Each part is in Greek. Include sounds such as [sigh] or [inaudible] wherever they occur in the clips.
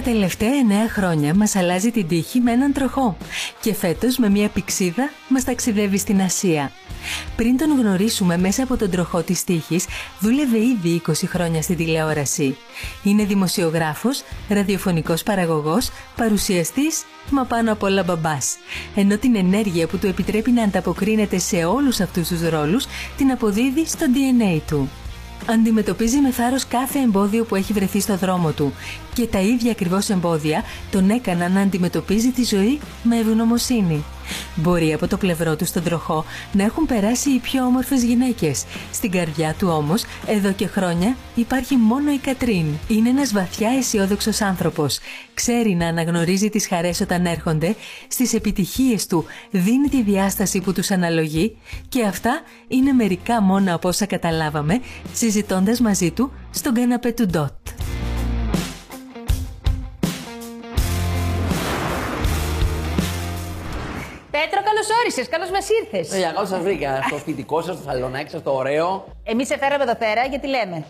Τα τελευταία εννέα χρόνια μας αλλάζει την τύχη με έναν τροχό και φέτος με μια πηξίδα μας ταξιδεύει στην Ασία. Πριν τον γνωρίσουμε μέσα από τον τροχό της τύχης, δούλευε ήδη 20 χρόνια στην τηλεόραση. Είναι δημοσιογράφος, ραδιοφωνικός παραγωγός, παρουσιαστής, μα πάνω απ' όλα μπαμπάς. Ενώ την ενέργεια που του επιτρέπει να ανταποκρίνεται σε όλους αυτούς τους ρόλους, την αποδίδει στο DNA του. Αντιμετωπίζει με θάρρος κάθε εμπόδιο που έχει βρεθεί στο δρόμο του και τα ίδια ακριβώς εμπόδια τον έκαναν να αντιμετωπίζει τη ζωή με ευγνωμοσύνη. Μπορεί από το πλευρό τους στον τροχό να έχουν περάσει οι πιο όμορφες γυναίκες. Στην καρδιά του όμως, εδώ και χρόνια, υπάρχει μόνο η Κατρίν. Είναι ένας βαθιά αισιόδοξος άνθρωπος. Ξέρει να αναγνωρίζει τις χαρές όταν έρχονται, στις επιτυχίες του δίνει τη διάσταση που τους αναλογεί και αυτά είναι μερικά μόνο από όσα καταλάβαμε συζητώντας μαζί του στον καναπέ του Ντότ. Καλώς όρισες. Καλώς μας ήρθες. Ε, καλώς σας βρήκα. Στο σπιτικό σας, στο σαλονάκι σας, το ωραίο. Εμείς σε φέραμε εδώ πέρα γιατί λέμε.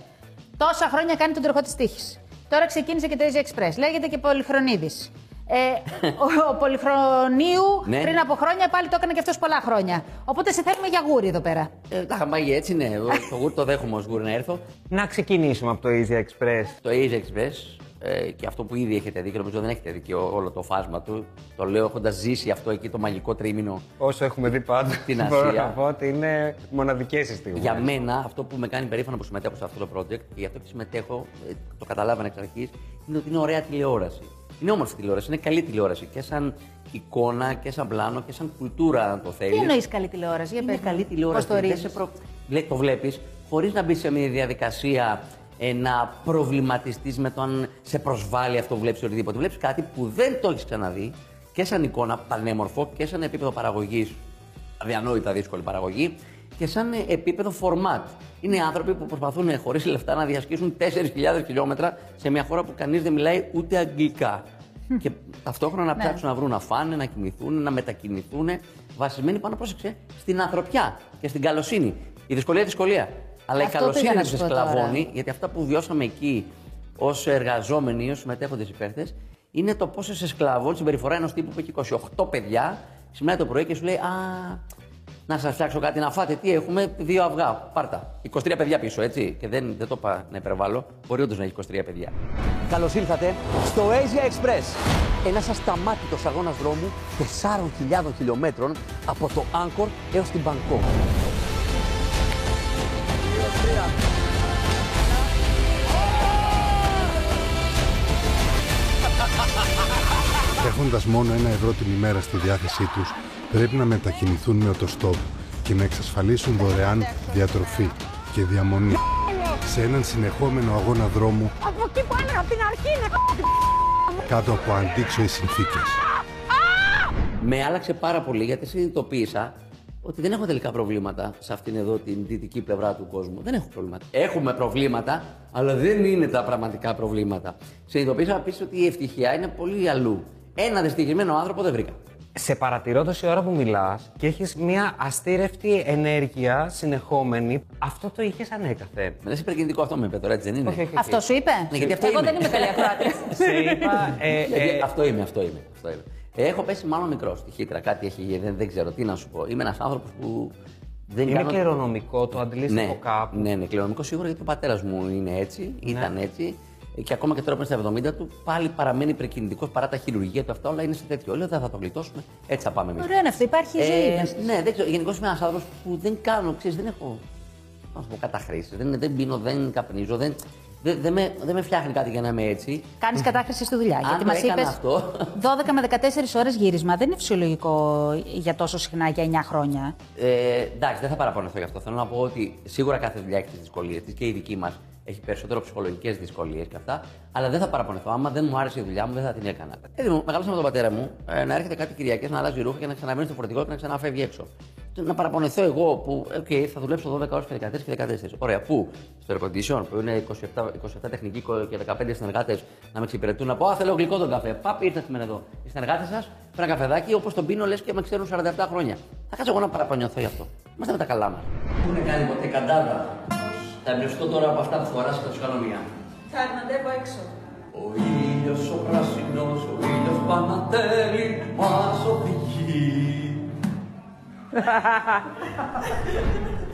Τόσα χρόνια κάνει τον τροχό της τύχης. Τώρα ξεκίνησε και το Easy Express. Λέγεται και Πολυχρονίδης. Ε, ο, ο Πολυχρονίου Ναι. πριν από χρόνια πάλι το έκανε και αυτός πολλά χρόνια. Οπότε σε θέλουμε για γούρι εδώ πέρα. Ε, τα είχα πάει έτσι, ναι. το γούρι το δέχομαι ως γούρι να έρθω. Να ξεκινήσουμε από το Easy Express. Το Easy Express ε, και αυτό που ήδη έχετε δει και νομίζω δεν έχετε δει και ό- όλο το φάσμα του. Το λέω έχοντας ζήσει αυτό εκεί το μαγικό τρίμηνο. Όσο έχουμε δει πάντα, [laughs] Στην μπορώ Ασία. να πω ότι είναι μοναδικές οι στιγμές. Για μένα, αυτό που με κάνει περήφανο που συμμετέχω σε αυτό το project και γι' αυτό και συμμετέχω, ε, το καταλάβανα εξ αρχής, είναι ότι είναι ωραία τηλεόραση. Είναι όμορφη τηλεόραση, είναι καλή τηλεόραση και σαν εικόνα και σαν πλάνο και σαν κουλτούρα, αν το θέλεις. Τι εννοείς καλή τηλεόραση, για Είναι πες μου; καλή τηλεόραση. Πώς το δεν ορίζεις; σε προ... Βλέ- Το βλέπεις χωρίς να μπει σε μια διαδικασία ε, να προβληματιστείς με το αν σε προσβάλλει αυτό που βλέπεις οτιδήποτε. Βλέπεις κάτι που δεν το έχεις ξαναδεί και σαν εικόνα πανέμορφο και σαν επίπεδο παραγωγής, αδιανόητα δύσκολη παραγωγή, και σαν ε, επίπεδο format. Είναι άνθρωποι που προσπαθούν χωρίς λεφτά να διασχίσουν 4.000 χιλιόμετρα σε μια χώρα που κανείς δεν μιλάει ούτε αγγλικά. και ταυτόχρονα να ψάξουν να βρουν να φάνε, να κοιμηθούν, να μετακινηθούν, βασισμένοι πάνω, πρόσεξε, στην ανθρωπιά και στην καλοσύνη. Η δυσκολία δυσκολία. Αλλά Αυτό η καλοσύνη πήγα να δεν σου πω σκλαβώνει, τώρα. γιατί αυτά που βιώσαμε εκεί ως εργαζόμενοι, ως συμμετέχοντες υπέρτε, είναι το πόσο σε σκλαβώνει συμπεριφορά ενός τύπου που έχει 28 παιδιά, ξυπνάει το πρωί και σου λέει Α, να σας φτιάξω κάτι να φάτε. Τι έχουμε, δύο αυγά. Πάρτα. 23 παιδιά πίσω, έτσι. Και δεν, δεν το είπα να υπερβάλλω. Μπορεί όντως να έχει 23 παιδιά. Καλώς ήρθατε στο Asia Express. Ένας ασταμάτητος αγώνας δρόμου 4.000 χιλιόμετρων από το Άγκορ έως την Μπαγκόκ. Έχοντας μόνο ένα ευρώ την ημέρα στη διάθεσή τους, πρέπει να μετακινηθούν με οτοστόπ και να εξασφαλίσουν δωρεάν διατροφή και διαμονή. Σε έναν συνεχόμενο αγώνα δρόμου Από εκεί που έλεγα από την αρχή είναι κάτω από αντίξωες συνθήκες. Με άλλαξε πάρα πολύ γιατί συνειδητοποίησα ότι δεν έχω τελικά προβλήματα σε αυτήν εδώ την δυτική πλευρά του κόσμου. Δεν έχω προβλήματα. Έχουμε προβλήματα, αλλά δεν είναι τα πραγματικά προβλήματα. Συνειδητοποίησα επίσης ότι η ευτυχία είναι πολύ αλλού. Ένα δυστυχισμένο άνθρωπο δεν βρήκα. Σε παρατηρώ τόση ώρα που μιλάς και έχεις μια αστήρευτη ενέργεια συνεχόμενη. Αυτό το είχες ανέκαθεν. Με λες υπερκινητικό αυτό με είπε τώρα, έτσι δεν είναι; Όχι, όχι. Αυτό σου είπε; Ναι, γιατί αυτό Εγώ είμαι. δεν είμαι [laughs] καλή ακροάτρια. Σε είπα. ε, Γιατί ε, αυτό είμαι, αυτό είμαι. Αυτό είμαι. Ε, έχω πέσει μάλλον μικρό στη χύτρα. Κάτι έχει γίνει, δεν, δεν ξέρω τι να σου πω. Είμαι ένας άνθρωπος που δεν είναι κάνω- κληρονομικό, το αντλείς ναι, από κάπου. Ναι, ναι, κληρονομικό σίγουρα γιατί ο πατέρας μου είναι έτσι, ήταν έτσι. Ε, Και ακόμα και τώρα που είναι στα 70 του, πάλι παραμένει υπερκινητικό παρά τα χειρουργία του. Αυτά όλα είναι σε τέτοιο. Λέω δεν θα το γλιτώσουμε. Έτσι θα πάμε εμείς. Ωραίο είναι αυτό, υπάρχει ζωή. μέσα. ναι, δεν ξέρω. Γενικώς είμαι ένας άνθρωπος που δεν κάνω, ξέρεις, δεν έχω. Να σου πω καταχρήσεις. Δεν, δεν πίνω, δεν καπνίζω, δεν, δεν, δεν, με, δεν με φτιάχνει κάτι για να είμαι έτσι. Κάνεις κατάχρηση στη δουλειά. γιατί το μας έκανα είπες αυτό. 12 με 14 ώρες γύρισμα. Δεν είναι φυσιολογικό για τόσο συχνά για 9 χρόνια. Ε, εντάξει, δεν θα παραπονεθώ γι' αυτό. Θέλω να πω ότι σίγουρα κάθε δουλειά έχει τις δυσκολίες της και η δική μας έχει περισσότερο ψυχολογικές δυσκολίες και αυτά. Αλλά δεν θα παραπονεθώ. Άμα δεν μου άρεσε η δουλειά μου, δεν θα την έκανα. Έτσι μου, μεγάλωσα με τον πατέρα μου ε, να έρχεται κάτι Κυριακές να αλλάζει ρούχα και να ξαναβαίνει στο φορτηγό και να ξαναφεύγει έξω. Να παραπονεθώ εγώ που, οκ, θα δουλέψω 12 ώρες και 13 και 14. Ωραία, πού; Στο air condition που είναι 27, 27 τεχνικοί και 15 συνεργάτες να με εξυπηρετούν να πω Α, θέλω γλυκό τον καφέ. Παπ, ήρθατε σήμερα εδώ. Οι συνεργάτες σας φέραν καφεδάκι όπως τον πίνω λες και με ξέρουν 47 χρόνια. Θα κάτσω εγώ να παραπονιωθώ γι' αυτό. Είμαστε με τα καλά μας. Πού είναι κάνει ποτέ καντάδα. Θα εμπνευστώ τώρα από αυτά που φοράς και θα τους κάνω μία. Θα αναντεύω έξω. Ο ήλιος ο πράσινος, ο ήλιος Πανατέλη μας οδηγεί.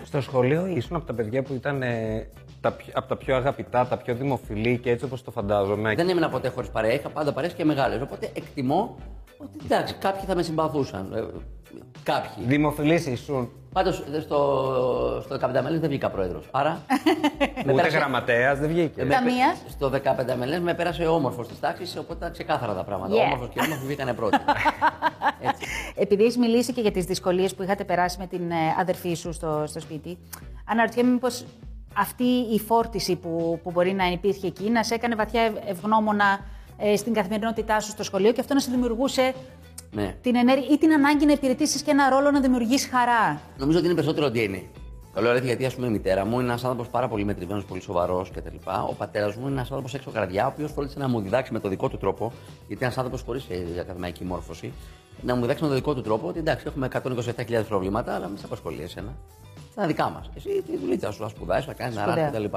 Στο σχολείο ήσουν από τα παιδιά που ήταν ε, τα, πιο- από τα πιο αγαπητά, τα πιο δημοφιλή και έτσι όπως το φαντάζομαι. Δεν έμεινα ποτέ χωρίς παρέα, είχα πάντα παρέες και μεγάλες. Οπότε εκτιμώ ότι εντάξει, κάποιοι θα με συμπαθούσαν. Ε, κάποιοι. Δημοφιλής ήσουν. Πάντως στο, στο 15 μέλες δεν βγήκα πρόεδρος. Άρα. [laughs] με Ούτε πέρασε- γραμματέας, δεν βγήκε. με Ταμείας; πέ- Στο 15 μελές με πέρασε όμορφος της τάξης, οπότε ήταν ξεκάθαρα τα πράγματα. Yeah. Όμορφος και όμορφος βγήκανε πρώτοι. [laughs] Έτσι. Επειδή έχεις μιλήσει και για τις δυσκολίες που είχατε περάσει με την ε, αδερφή σου στο, στο σπίτι, αναρωτιέμαι μήπως αυτή η φόρτιση που, που μπορεί να υπήρχε εκεί να σε έκανε βαθιά ευ- ευγνώμονα ε, στην καθημερινότητά σου στο σχολείο και αυτό να σε δημιουργούσε Ναι. την ενέργεια ή την ανάγκη να υπηρετήσεις και ένα ρόλο να δημιουργείς χαρά. Νομίζω ότι είναι περισσότερο DNA. Το λέω αλήθεια γιατί ας πούμε, η μητέρα μου είναι ένας άνθρωπος πάρα πολύ μετρημένος, πολύ σοβαρός κτλ. Ο πατέρας μου είναι ένας άνθρωπος έξω καρδιά, ο οποίος φρόντισε να μου διδάξει με το δικό του τρόπο, γιατί είναι ένας άνθρωπος χωρίς ακαδημαϊκή μόρφωση, να μου διδάξει με το δικό του τρόπο ότι εντάξει, έχουμε 127.000 προβλήματα, αλλά μην σε απασχολεί εσένα. Στα δικά μας. Εσύ τη δουλίτσα σου, θα σπουδάσει, θα κάνεις να Σπουδαία. ράξει κτλ.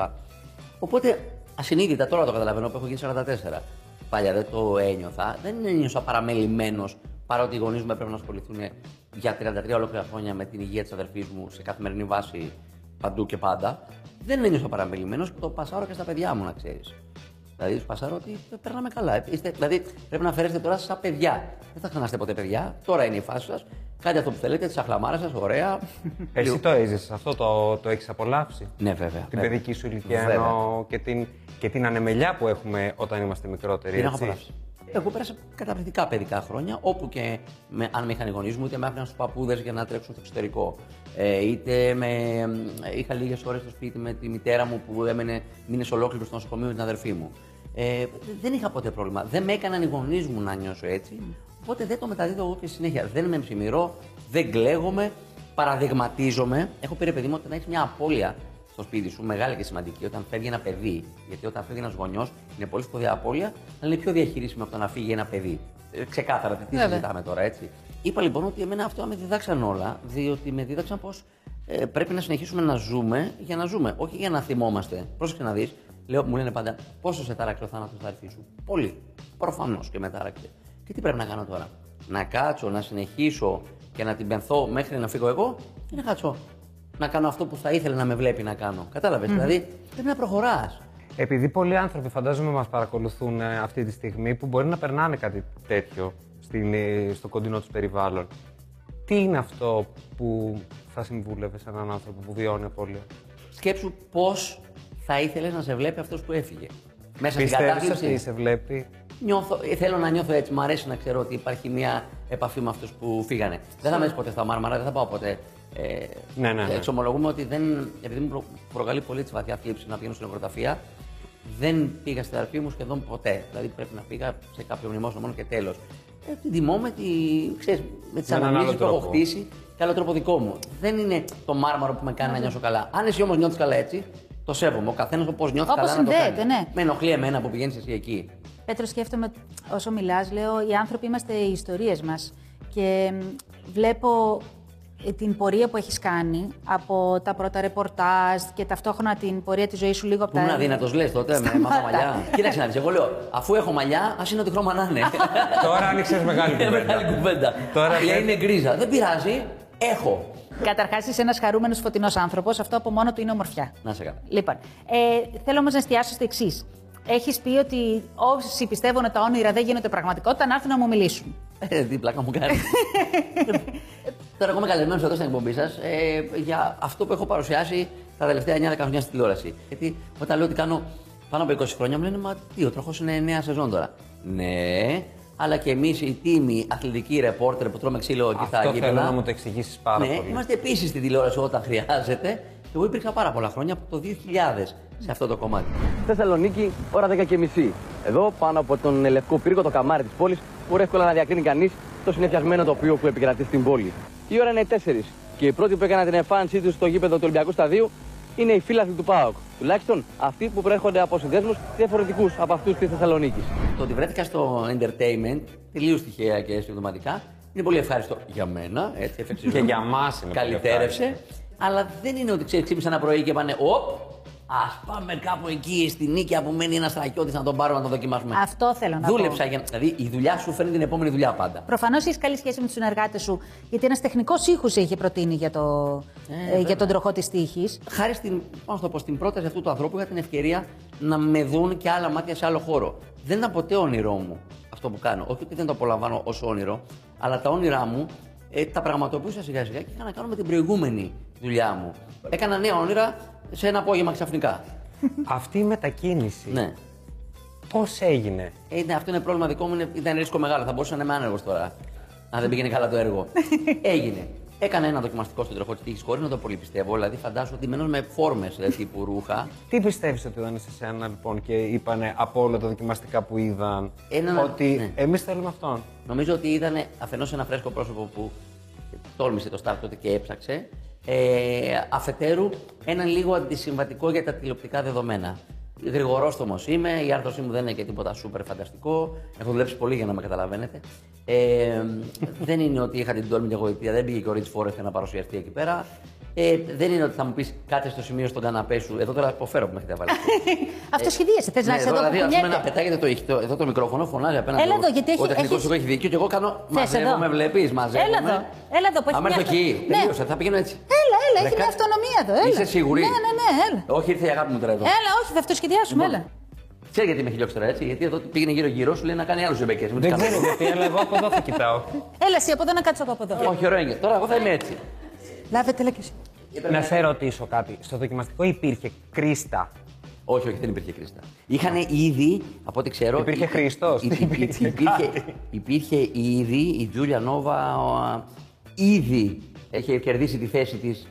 Οπότε ασυνείδητα τώρα το καταλαβαίνω που έχω γίνει 44. Παλιά δεν το ένιωθα, δεν ένιωσα παραμελημένος παρότι οι γονείς μου έπρεπε να ασχοληθούν για 33 ολόκληρα χρόνια με την υγεία της αδερφής μου σε καθημερινή βάση παντού και πάντα. Δεν ένιωσα παραμελημένος και το πασάρω και στα παιδιά μου, να ξέρεις. Δηλαδή, του πασάρω ότι περνάμε καλά. Είστε, δηλαδή, πρέπει να φέρεστε τώρα σαν παιδιά. Δεν θα ξανάστε ποτέ παιδιά. Τώρα είναι η φάση σας. Κάντε αυτό που θέλετε, τη αχλαμάρα σας, ωραία. Εσύ το έζησες αυτό, το, το έχεις απολαύσει; Ναι, βέβαια. Την βέβαια. παιδική σου ηλικία Βέβαια. εννοώ και την, και την ανεμελιά που έχουμε όταν είμαστε μικρότεροι. Την έχω έτσι; απολαύσει. Εγώ πέρασα καταπληκτικά παιδικά χρόνια, όπου και με, αν με είχαν οι γονείς μου, είτε με άφηναν στους παππούδες για να τρέξουν στο εξωτερικό. Ε, είτε με, είχα λίγες ώρες στο σπίτι με τη μητέρα μου που έμενε μήνε ολόκληρου στο νοσοκομείο με την αδερφή μου. Ε, δεν είχα ποτέ πρόβλημα. Δεν με έκαναν οι γονείς μου να νιώσω έτσι. Οπότε δεν το μεταδίδω εγώ και στη συνέχεια. Δεν με ψημυρώ, δεν κλαίγομαι, παραδειγματίζομαι. Έχω πει ρε παιδί μου ότι να έχεις μια απώλεια στο σπίτι σου, μεγάλη και σημαντική, όταν φεύγει ένα παιδί. Γιατί όταν φεύγει ένας γονιός είναι πολύ σπουδαία απώλεια, αλλά είναι πιο διαχειρίσιμο από το να φύγει ένα παιδί. Ε, ξεκάθαρα, τι Βέβαια. συζητάμε τώρα, έτσι. Είπα λοιπόν ότι εμένα αυτό με διδάξαν όλα, διότι με δίδαξαν πως ε, πρέπει να συνεχίσουμε να ζούμε για να ζούμε, όχι για να θυμόμαστε. Πρόσεξε να δεις, λέω, μου λένε πάντα, πόσο σε τάραξε ο θάνατος θα έρθεις σου; Πολύ. Προφανώς και με τάραξε. Και τι πρέπει να κάνω τώρα; Να κάτσω, να συνεχίσω και να την πενθώ μέχρι να φύγω εγώ, ή να κάτσω να κάνω αυτό που θα ήθελε να με βλέπει να κάνω. Κατάλαβες, Δηλαδή πρέπει να προχωράς. Επειδή πολλοί άνθρωποι φαντάζομαι μας παρακολουθούν ε, αυτή τη στιγμή που μπορεί να περνάνε κάτι τέτοιο στην, ε, στο κοντινό τους περιβάλλον. Τι είναι αυτό που θα συμβούλευε σε έναν άνθρωπο που βιώνει απώλεια; Σκέψου πώς θα ήθελες να σε βλέπει αυτός που έφυγε. Μέσα στην Πιστεύεις κατάθλιψη. ότι σε βλέπει; Νιώθω, ε, θέλω να νιώθω έτσι. Μ' αρέσει να ξέρω ότι υπάρχει μια επαφή με αυτούς που φύγανε. Δεν θα με ποτέ στα μάρμαρα, δεν θα πάω ποτέ. Ε, Ναι, ναι, ναι. Εξομολογούμε ότι δεν, επειδή μου προ- προκαλεί πολύ τη βαθιά θλίψη να πηγαίνω στην νεκροταφεία, δεν πήγα στην αδερφή μου σχεδόν ποτέ. Δηλαδή πρέπει να πήγα σε κάποιο μνημόσυνο μόνο και τέλος. Ε, την τιμώ με, τη, ξέρεις, με τις Με έναν αναμνήσεις άλλο που έχω τρόπο. χτίσει και άλλο τρόπο δικό μου. Δεν είναι το μάρμαρο που με κάνει να νιώσω καλά. Αν εσύ όμως νιώθεις καλά έτσι, το σέβομαι. Ο καθένας όπω νιώθει Όπως καλά να το συνδέεται, κάνει. ναι. Με ενοχλεί εμένα που πηγαίνεις εσύ εκεί. Πέτρο, σκέφτομαι όσο μιλάς, λέω, οι άνθρωποι είμαστε οι ιστορίες μας και μ, βλέπω ε, την πορεία που έχεις κάνει από τα πρώτα ρεπορτάζ και ταυτόχρονα την πορεία της ζωής σου λίγο από Που ήμουν αδύνατος, λες τότε, με μάθα μαλλιά. Κοίταξε να δεις. Εγώ λέω, αφού έχω μαλλιά, ας είναι ό,τι χρώμα να είναι. [laughs] Τώρα άνοιξες μεγάλη Είναι κουβέντα. μεγάλη κουβέντα. Τώρα Λέει, πες- είναι γκρίζα. Δεν πειράζει. Έχω. Καταρχάς είσαι ένας χαρούμενος φωτεινός άνθρωπος, αυτό από μόνο του είναι ομορφιά. Να σε κάνω. Λοιπόν, ε, θέλω όμως να εστιάσω στο εξής. Έχεις πει ότι όσοι πιστεύουν ότι τα όνειρα δεν γίνονται πραγματικότητα, να έρθουν να μου μιλήσουν. Ε, τι πλάκα μου κάνει. [laughs] Τώρα, εγώ είμαι καλεσμένος εδώ στην εκπομπή σας ε, για αυτό που έχω παρουσιάσει τα τελευταία 9-10 χρόνια στη τηλεόραση. Γιατί όταν λέω ότι κάνω πάνω από 20 χρόνια, μου λένε Μα τι, ο τροχός είναι 9 σεζόν τώρα. Ναι, αλλά και εμείς οι τίμοι αθλητικοί ρεπόρτερ που τρώμε ξύλο εκεί στα Αυτό γήπεδα. θέλω να μου το εξηγήσεις πάρα ναι, πολύ. είμαστε επίσης στην τηλεόραση όταν χρειάζεται. Και εγώ υπήρχα πάρα πολλά χρόνια από το 2000 σε αυτό το κομμάτι. Θεσσαλονίκη, ώρα 10 και μισή. Εδώ, πάνω από τον λευκό πύργο, το καμάρι της πόλης, μπορεί εύκολα να διακρίνει κανείς το συνεφιασμένο τοπίο που επικρατεί στην πόλη. Η ώρα είναι 4 και οι πρώτοι που έκαναν την εμφάνισή τους στο γήπεδο του Ολυμπιακού Σταδίου είναι οι φίλαθλοι του ΠΑΟΚ. Τουλάχιστον αυτοί που προέρχονται από συνδέσμους διαφορετικούς από αυτούς της Θεσσαλονίκης. Το ότι βρέθηκα στο entertainment τελείως τυχαία και συμπτωματικά είναι πολύ ευχάριστο για μένα. Έτσι, εφεξιζόμουν. Και για μας είναι πολύ Καλυτέρευσε. Αλλά δεν είναι ότι ξέρεις, ξύπνησα ένα πρωί και πάνε Οπ, Α πάμε κάπου εκεί στη νίκη που μένει ένας στρατιώτης να τον πάρω να τον δοκιμάσουμε. Αυτό θέλω να Δούλεψα. πω. Για... Δηλαδή η δουλειά σου φέρνει την επόμενη δουλειά πάντα. Προφανώς έχεις καλή σχέση με τους συνεργάτες σου, γιατί ένας τεχνικός ήχους είχε προτείνει για, το, ε, για τον τροχό της τύχης. Χάρη στην, πώς να το πω, στην πρόταση αυτού του ανθρώπου είχα την ευκαιρία να με δουν και άλλα μάτια σε άλλο χώρο. Δεν ήταν ποτέ όνειρό μου αυτό που κάνω. Όχι ότι δεν το απολαμβάνω ως όνειρο, αλλά τα όνειρά μου ε, τα πραγματοποιούσα σιγά σιγά και είχα να κάνω με την προηγούμενη δουλειά μου. Έκανα νέα όνειρα σε ένα απόγευμα ξαφνικά. Αυτή η μετακίνηση ναι. πώς έγινε; Ε, ναι, αυτό είναι πρόβλημα δικό μου, είναι- ήταν ρίσκο μεγάλο. Θα μπορούσα να είμαι άνεργος τώρα. Αν δεν πήγαινε καλά το έργο. [laughs] Έγινε. Έκανα ένα δοκιμαστικό στον τροχό της τύχης χωρίς να το πολύ πιστεύω. Δηλαδή, φαντάζομαι ότι μένω με φόρμες τύπου ρούχα. Τι πιστεύεις ότι ήταν σε σένα λοιπόν και είπανε από όλα τα δοκιμαστικά που είδαν Ένα- ότι ναι. εμείς θέλουμε αυτόν; Νομίζω ότι ήταν αφενός ένα φρέσκο πρόσωπο που τόλμησε το start τότε και έψαξε. Ε, αφετέρου, ένα λίγο αντισυμβατικό για τα τηλεοπτικά δεδομένα. Γρηγορόστομο είμαι, η άρθρωσή μου δεν είναι και τίποτα σούπερ φανταστικό. Έχω δουλέψει πολύ για να με καταλαβαίνετε. Ε, δεν είναι ότι είχα την τόλμη και εγωιτεία, δεν πήγε και ο Ρίτς Φόρεστ να παρουσιαστεί εκεί πέρα. Ε, δεν είναι ότι θα μου πεις κάτσε στο σημείο στον καναπέ σου. Εδώ τώρα αποφέρω που με έχετε βάλεις. [laughs] Αυτό σχεδίασε. Θε να είσαι εδώ δηλαδή, που ας πούμε, να κουνιέται. πετάγεται το, ηχητό- εδώ το μικρόφωνο, φωνάζει απέναντι. Έλα ο- εδώ, γιατί έχει- Ο τεχνικός έχεις- σου έχει δίκιο και εγώ κάνω. Θες Μαζεύω, εδώ. με βλέπεις, μαζεύω. Έλα εδώ. Έλα εδώ που έχει Άμα μια έρθω εκεί, Ναι. τελείωσα, θα πηγαίνω έτσι. Έλα, έλα, έχει Δεκα- μια αυτονομία εδώ. Έλα. Είσαι σίγουρη; Ναι, ναι, ναι, έλα. Όχι, ήρθε η αγάπη μου τώρα εδώ. Έλα, όχι, θα αυτοσχεδιάσουμε, Λοιπόν, έλα. Ξέρει γιατί με έχει λιώξει τώρα έτσι, γιατί εδώ πήγαινε γύρω-γύρω σου λέει να κάνει άλλους ζεμπεκέ. Δεν ξέρω γιατί, αλλά εγώ από εδώ θα κοιτάω. Έλα, εσύ από εδώ να κάτσω εγώ από εδώ. Όχι, ωραίο είναι. Τώρα εγώ θα είμαι έτσι. Λάβετε, έλα και εσύ. Να σε ρωτήσω κάτι. Στο δοκιμαστικό υπήρχε κρίστα; Όχι, όχι, δεν υπήρχε Κρίστα. Είχαν ήδη, από ό,τι ξέρω. Υπήρχε υ- Χριστός, υ- υ- υπήρχε υπήρχε, κάτι. υπήρχε ήδη η Τζούλια Νόβα, ο, ήδη είχε κερδίσει τη θέση της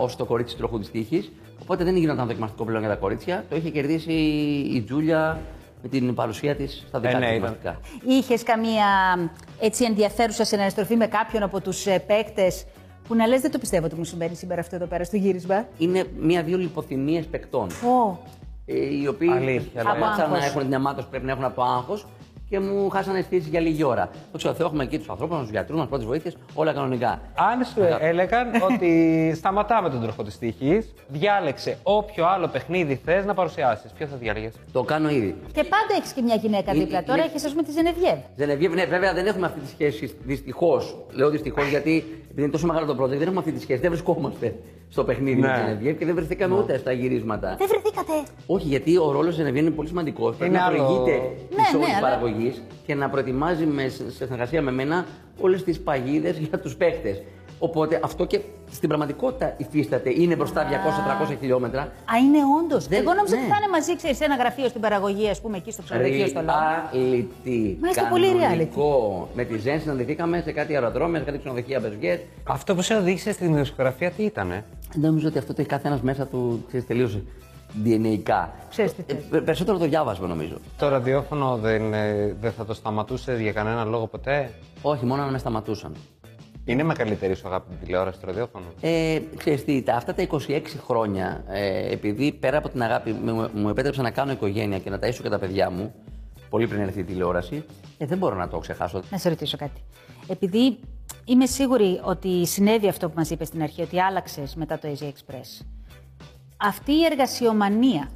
ως το κορίτσι του τροχού της τύχη. Οπότε δεν γινόταν δοκιμαστικό πλέον για τα κορίτσια. Το είχε κερδίσει η Τζούλια με την παρουσία της στα δικά Ε, ναι, της ήταν. δοκιμαστικά. Είχες καμία έτσι ενδιαφέρουσα συναναστροφή με κάποιον από τους παίκτες που να λες: Δεν το πιστεύω ότι μου συμβαίνει σήμερα αυτό εδώ πέρα στο γύρισμα. Είναι μία-δύο λιποθυμίες παικτών. Ω, ε, οι οποίοι Αλήθεια, σταμάτησαν λέει. να έχουν την αμάτωση που πρέπει να έχουν από το άγχος και μου χάσανε αισθήσει για λίγη ώρα. Το ξέρω, Θεό, έχουμε εκεί τους ανθρώπους, τους γιατρούς μας, πρώτε βοήθειε, όλα κανονικά. Αν σου έλεγαν [laughs] ότι σταματάμε τον τροχό της τύχης, διάλεξε όποιο άλλο παιχνίδι θες να παρουσιάσεις. Ποιο θα διάλεγες; Το κάνω ήδη. και πάντα έχεις και μια γυναίκα Ε, δίπλα. ε, Τώρα ε, έχεις, ας πούμε, τη Ζενεβιέβ. Ζενεβιέβ, ναι, βέβαια δεν έχουμε αυτή τη σχέση δυστυχώς. Λέω δυστυχώς γιατί επειδή είναι τόσο μεγάλο το project, δεν έχουμε αυτή τη σχέση. Δεν βρισκόμαστε στο παιχνίδι Ναι. με τη Ζενεβιέβ και δεν βρεθήκαμε ούτε στα γυρίσματα. Δεν βρεθήκατε. Όχι, γιατί ο ρόλος τη Ζενεβιέβ είναι πολύ σημαντικός. Πρέπει Είναι να άλλο- προηγείται Ναι, της όλης ναι, αλλά- παραγωγής και να προετοιμάζει με, σε συνεργασία με μένα όλες τις παγίδες για τους παίχτες. Οπότε αυτό και στην πραγματικότητα υφίσταται. Είναι μπροστά 200-300 χιλιόμετρα. Α, είναι όντως. Δεν- Εγώ νόμιζα ότι ναι. θα είναι μαζί, ξέρεις, σε ένα γραφείο στην παραγωγή, ας πούμε, εκεί στο ξενοδοχείο στο Λόντο. Reality. Μα είστε πολύ Κανονικό. Με τη Ζεν συναντηθήκαμε σε κάτι αεροδρόμια, σε κάτι ξενοδοχεία Μπεζγκέτ. Αυτό που σε οδήγησε στην δημοσιογραφία τι ήτανε; Νομίζω ότι αυτό το έχει κάθε ένας μέσα του ξέρεις, τελείως DNA. Ξέρεις τι θες. Ε, περισσότερο το διάβασμα νομίζω. Το ραδιόφωνο δεν, ε, δεν θα το σταματούσες για κανένα λόγο ποτέ; Όχι, μόνο να με σταματούσαν. Είναι μεγαλύτερη σου αγάπη την τηλεόραση το ραδιόφωνο; Ε, ξέρεις τι, τα, αυτά τα 26 χρόνια, ε, επειδή πέρα από την αγάπη μου, μου επέτρεψε να κάνω οικογένεια και να ταΐσω και τα παιδιά μου, πολύ πριν έρθει η τηλεόραση, ε, δεν μπορώ να το ξεχάσω. Να σε ρωτήσω κάτι. Επειδή είμαι σίγουρη ότι συνέβη αυτό που μας είπες στην αρχή, ότι άλλαξες μετά το Asia Express. Αυτή η εργασιομανία,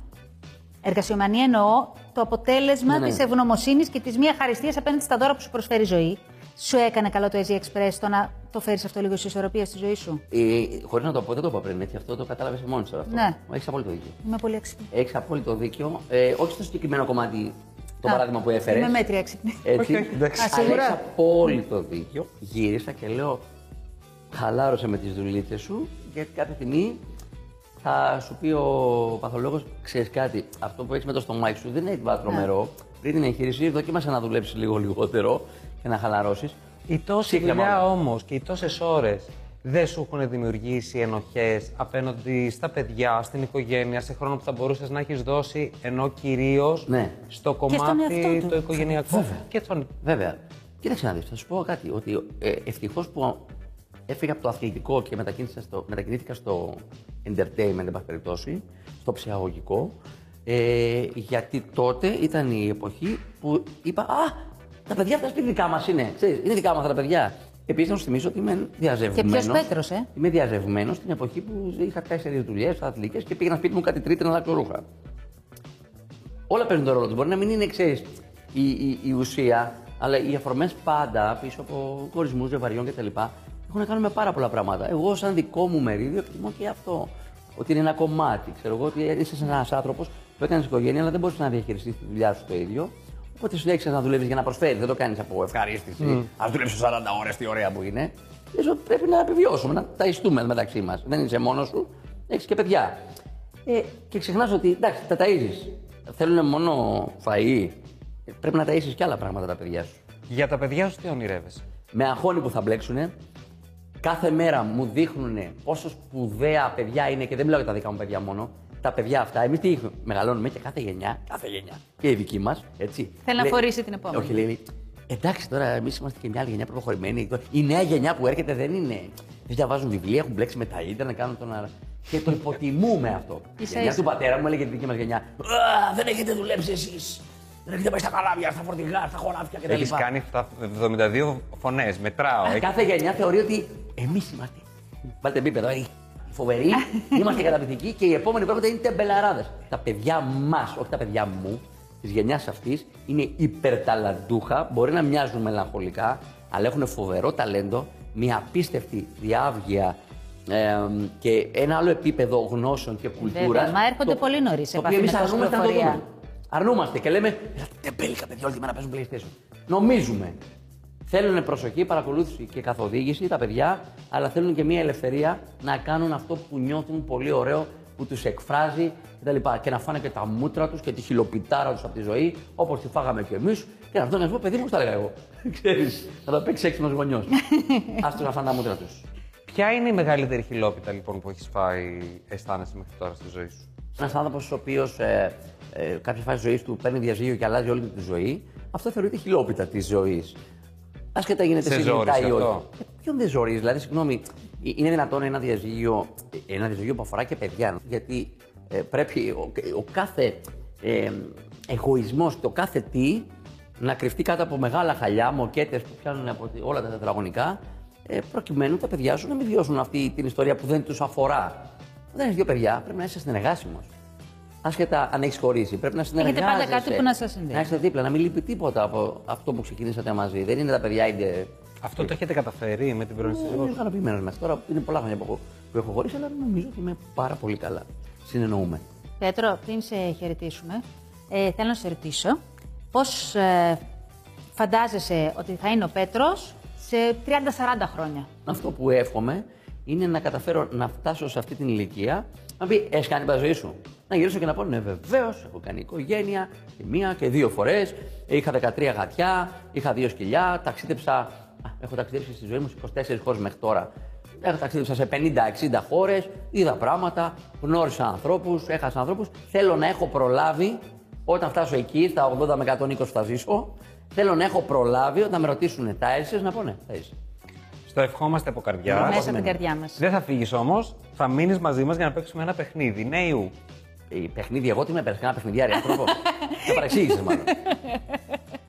εργασιομανία εννοώ το αποτέλεσμα Ναι, ναι. της ευγνωμοσύνης και της μία χαριστίας απέναντι στα δώρα που σου προσφέρει η ζωή, σου έκανε καλό το Asia Express το να το φέρεις αυτό λίγο σε ισορροπία στη ζωή σου; Ε, Χωρίς να το πω, δεν το είπα πριν, έτσι, αυτό το κατάλαβες μόνη σου. Αυτό. Ναι. Έχεις απόλυτο δίκιο. Είμαι πολύ έξυπνη. Έχεις απόλυτο δίκιο. Ε, όχι στο συγκεκριμένο κομμάτι, το Α, παράδειγμα που έφερες. Είμαι μέτρια έξυπνη. Έτσι. Όχι, όχι, εντάξει. Α, Αλλά σίγουρα. έχεις απόλυτο δίκιο. Γύρισα και λέω, χαλάρωσε με τις δουλίτσες σου, γιατί κάποια στιγμή θα σου πει ο παθολόγος, ξέρεις κάτι, αυτό που έχεις με το στομάχι σου δεν είναι τίποτα τρομερό. Πριν την εγχείρηση, δοκίμασε να δουλέψεις λίγο λιγότερο και να χαλαρώσεις. Η τόση Σύγκλημα δουλειά όλα. όμως και οι τόσες ώρες δεν σου έχουν δημιουργήσει ενοχές απέναντι στα παιδιά, στην οικογένεια, σε χρόνο που θα μπορούσες να έχεις δώσει, ενώ κυρίως Ναι. στο στον κομμάτι εαυτό του. το οικογενειακό. Και τον... Βέβαια. Κοίταξε να δεις, θα σου πω κάτι, ότι ε, ευτυχώς που έφυγα από το αθλητικό και μετακίνησα στο, μετακινήθηκα στο entertainment, εν πάση περιπτώσει, στο ψυχαγωγικό, ε, γιατί τότε ήταν η εποχή που είπα «Α, τα παιδιά αυτά σπίτι δικά μας είναι, ξέρεις, είναι δικά μας αυτά τα παιδιά». Επίσης, να σου θυμίσω ότι είμαι διαζευμένο. Και ποιος Πέτρος, ε; Είμαι διαζευμένο στην εποχή που είχα τέσσερις δουλειές αθλητικές και πήγαινα σπίτι μου κάτι τρίτη να αλλάξω ρούχα. Όλα παίζουν τον ρόλο τους. Μπορεί να μην είναι, ξέρεις, η, η, η ουσία, αλλά οι αφορμές πάντα πίσω από χωρισμού, ζευγαριών κτλ. έχουν να κάνουν με πάρα πολλά πράγματα. Εγώ, σαν δικό μου μερίδιο, εκτιμώ και αυτό. Ότι είναι ένα κομμάτι. Ξέρω εγώ ότι είσαι ένας άνθρωπος που έκανες οικογένεια, αλλά δεν μπορείς να διαχειριστείς τη δουλειά σου το ίδιο. Οπότε σου λέει να δουλεύεις για να προσφέρεις, δεν το κάνεις από ευχαρίστηση. Mm. Α δουλέψει 40 ώρες, τι ωραία που είναι. Λες ότι πρέπει να επιβιώσουμε, να ταϊστούμε μεταξύ μας. Δεν είσαι μόνος σου, έχεις και παιδιά. Ε, και ξεχνάς ότι εντάξει, τα ταΐζεις. Θέλουν μόνο φαΐ. Ε, πρέπει να ταΐσεις και άλλα πράγματα τα παιδιά σου. Για τα παιδιά σου τι ονειρεύεσαι; Με αγχώνει που θα μπλέξουνε. Κάθε μέρα μου δείχνουν πόσο σπουδαία παιδιά είναι και δεν μιλάω για τα δικά μου παιδιά μόνο. Τα παιδιά αυτά, εμείς τι μεγαλώνουμε και κάθε γενιά, κάθε γενιά και η δική μας, έτσι. Θέλει να Λέει- φορήσει την επόμενη. Όχι, λέει. Εντάξει, τώρα εμείς είμαστε και μια άλλη γενιά προχωρημένη. Η νέα γενιά που έρχεται δεν είναι. Δεν διαβάζουν βιβλία, έχουν μπλέξει με τα ίντερνετ, κάνουν τον αέρα. Και το υποτιμούμε αυτό. Η Ίσα γενιά ίσα. του πατέρα μου έλεγε τη δική μας γενιά. «Α, Δεν έχετε δουλέψει εσείς. Δεν έχετε πάει στα καλάβια, στα φορτηγά, στα χωράφια κτλ. Έχεις κάνει αυτά 72 φωνές. Μετράω. Α, έχεις- Κάθε γενιά θεωρεί ότι εμείς είμαστε. Βάλτε επίπεδο, ε, φοβεροί, [laughs] είμαστε καταπληκτικοί και οι επόμενοι πράγματα είναι τεμπελαράδες. Τα παιδιά μας, όχι τα παιδιά μου, της γενιάς αυτής, είναι υπερταλαντούχα, μπορεί να μοιάζουν μελαγχολικά, αλλά έχουν φοβερό ταλέντο, μια απίστευτη διάβγεια ε, και ένα άλλο επίπεδο γνώσεων και κουλτούρας. μα έρχονται πολύ νωρίς σε Το οποίο επαφή εμείς με τα αρνούμαστε να το πληροφορία. δούμε. Αρνούμαστε και λέμε τεμπέλικα παιδιά όλη τη μέρα παίζουν PlayStation. Νομίζουμε. Θέλουν προσοχή, παρακολούθηση και καθοδήγηση τα παιδιά, αλλά θέλουν και μια ελευθερία να κάνουν αυτό που νιώθουν πολύ ωραίο, που τους εκφράζει κτλ. Και να φάνε και τα μούτρα τους και τη χιλοπιτάρα τους από τη ζωή, όπως τη φάγαμε κι εμείς. Και να βγουν να σου πω, παιδί μου, τα έλεγα εγώ. [laughs] Ξέρεις, θα τα παίξει έξυπνος γονιός. [laughs] Άστο να φάνε τα μούτρα τους. Ποια είναι η μεγαλύτερη χιλόπιτα λοιπόν που έχεις φάει, αισθάνεσαι μέχρι τώρα στη ζωή σου; Ένας άνθρωπος ο οποίος ε, ε, κάποια φάση ζωή του παίρνει διαζύγιο και αλλάζει όλη του τη ζωή, αυτό θεωρείται χιλόπιτα της ζωής. Άσχετα γίνεται Σε συνειδητά ζόρισε ή όχι. αυτό; Ε, Ποιον δεν ζορίζει, δηλαδή, συγγνώμη, ε, είναι δυνατόν ένα διαζύγιο, ε, ένα διαζύγιο που αφορά και παιδιά. Γιατί ε, πρέπει ο, ο κάθε ε, εγωισμός, το κάθε τι να κρυφτεί κάτω από μεγάλα χαλιά, μοκέτες που πιάνουν από τη- όλα τα τετραγωνικά, ε, προκειμένου τα παιδιά σου να μην βιώσουν αυτή την ιστορία που δεν τους αφορά. Όταν έχεις δύο παιδιά, πρέπει να είσαι συνεργάσιμος. Άσχετα αν έχεις χωρίσει, πρέπει να συνεργάζεσαι. πάντα κάτι που να σας συνδέει. Να είστε δίπλα, να μην λείπει τίποτα από αυτό που ξεκινήσατε μαζί. Δεν είναι τα παιδιά είτε. Αυτό το έχετε καταφέρει με την πρώην σύζυγό Είμαι σου. ικανοποιημένο μέχρι τώρα. Είναι πολλά χρόνια που έχω, που έχω χωρίσει, αλλά νομίζω ότι είμαι πάρα πολύ καλά. Συνεννοούμε. Πέτρο, πριν σε χαιρετήσουμε, ε, θέλω να σε ρωτήσω πώς ε, φαντάζεσαι ότι θα είναι ο Πέτρος σε 30-40 χρόνια; Αυτό που εύχομαι είναι να καταφέρω να φτάσω σε αυτή την ηλικία να πει: Έχεις κάνει τη ζωή σου. Να γυρίσω και να πω: Ναι, βεβαίως, έχω κάνει οικογένεια και μία και δύο φορές. Είχα 13 γατιά, είχα δύο σκυλιά, ταξίδεψα. α, Έχω ταξιδέψει στη ζωή μου σε 24 χώρες μέχρι τώρα. Έχω ταξίδεψα σε 50-60 χώρες, είδα πράγματα, γνώρισα ανθρώπους, έχασα ανθρώπους. Θέλω να έχω προλάβει όταν φτάσω εκεί, στα 80 με 120 που θα ζήσω, θέλω να έχω προλάβει όταν με ρωτήσουν τα έζησες, να πω ναι, τα έζησα. Στο ευχόμαστε από καρδιά. Μέσα από την καρδιά μας. Δεν θα φύγεις όμως, θα μείνεις μαζί μας για να παίξουμε ένα παιχνίδι. Ναι, Ιου. Η παιχνίδι, εγώ τι με έπαιρνε, ένα παιχνιδιάρι άνθρωπο. [laughs] Με παρεξήγησες μάλλον.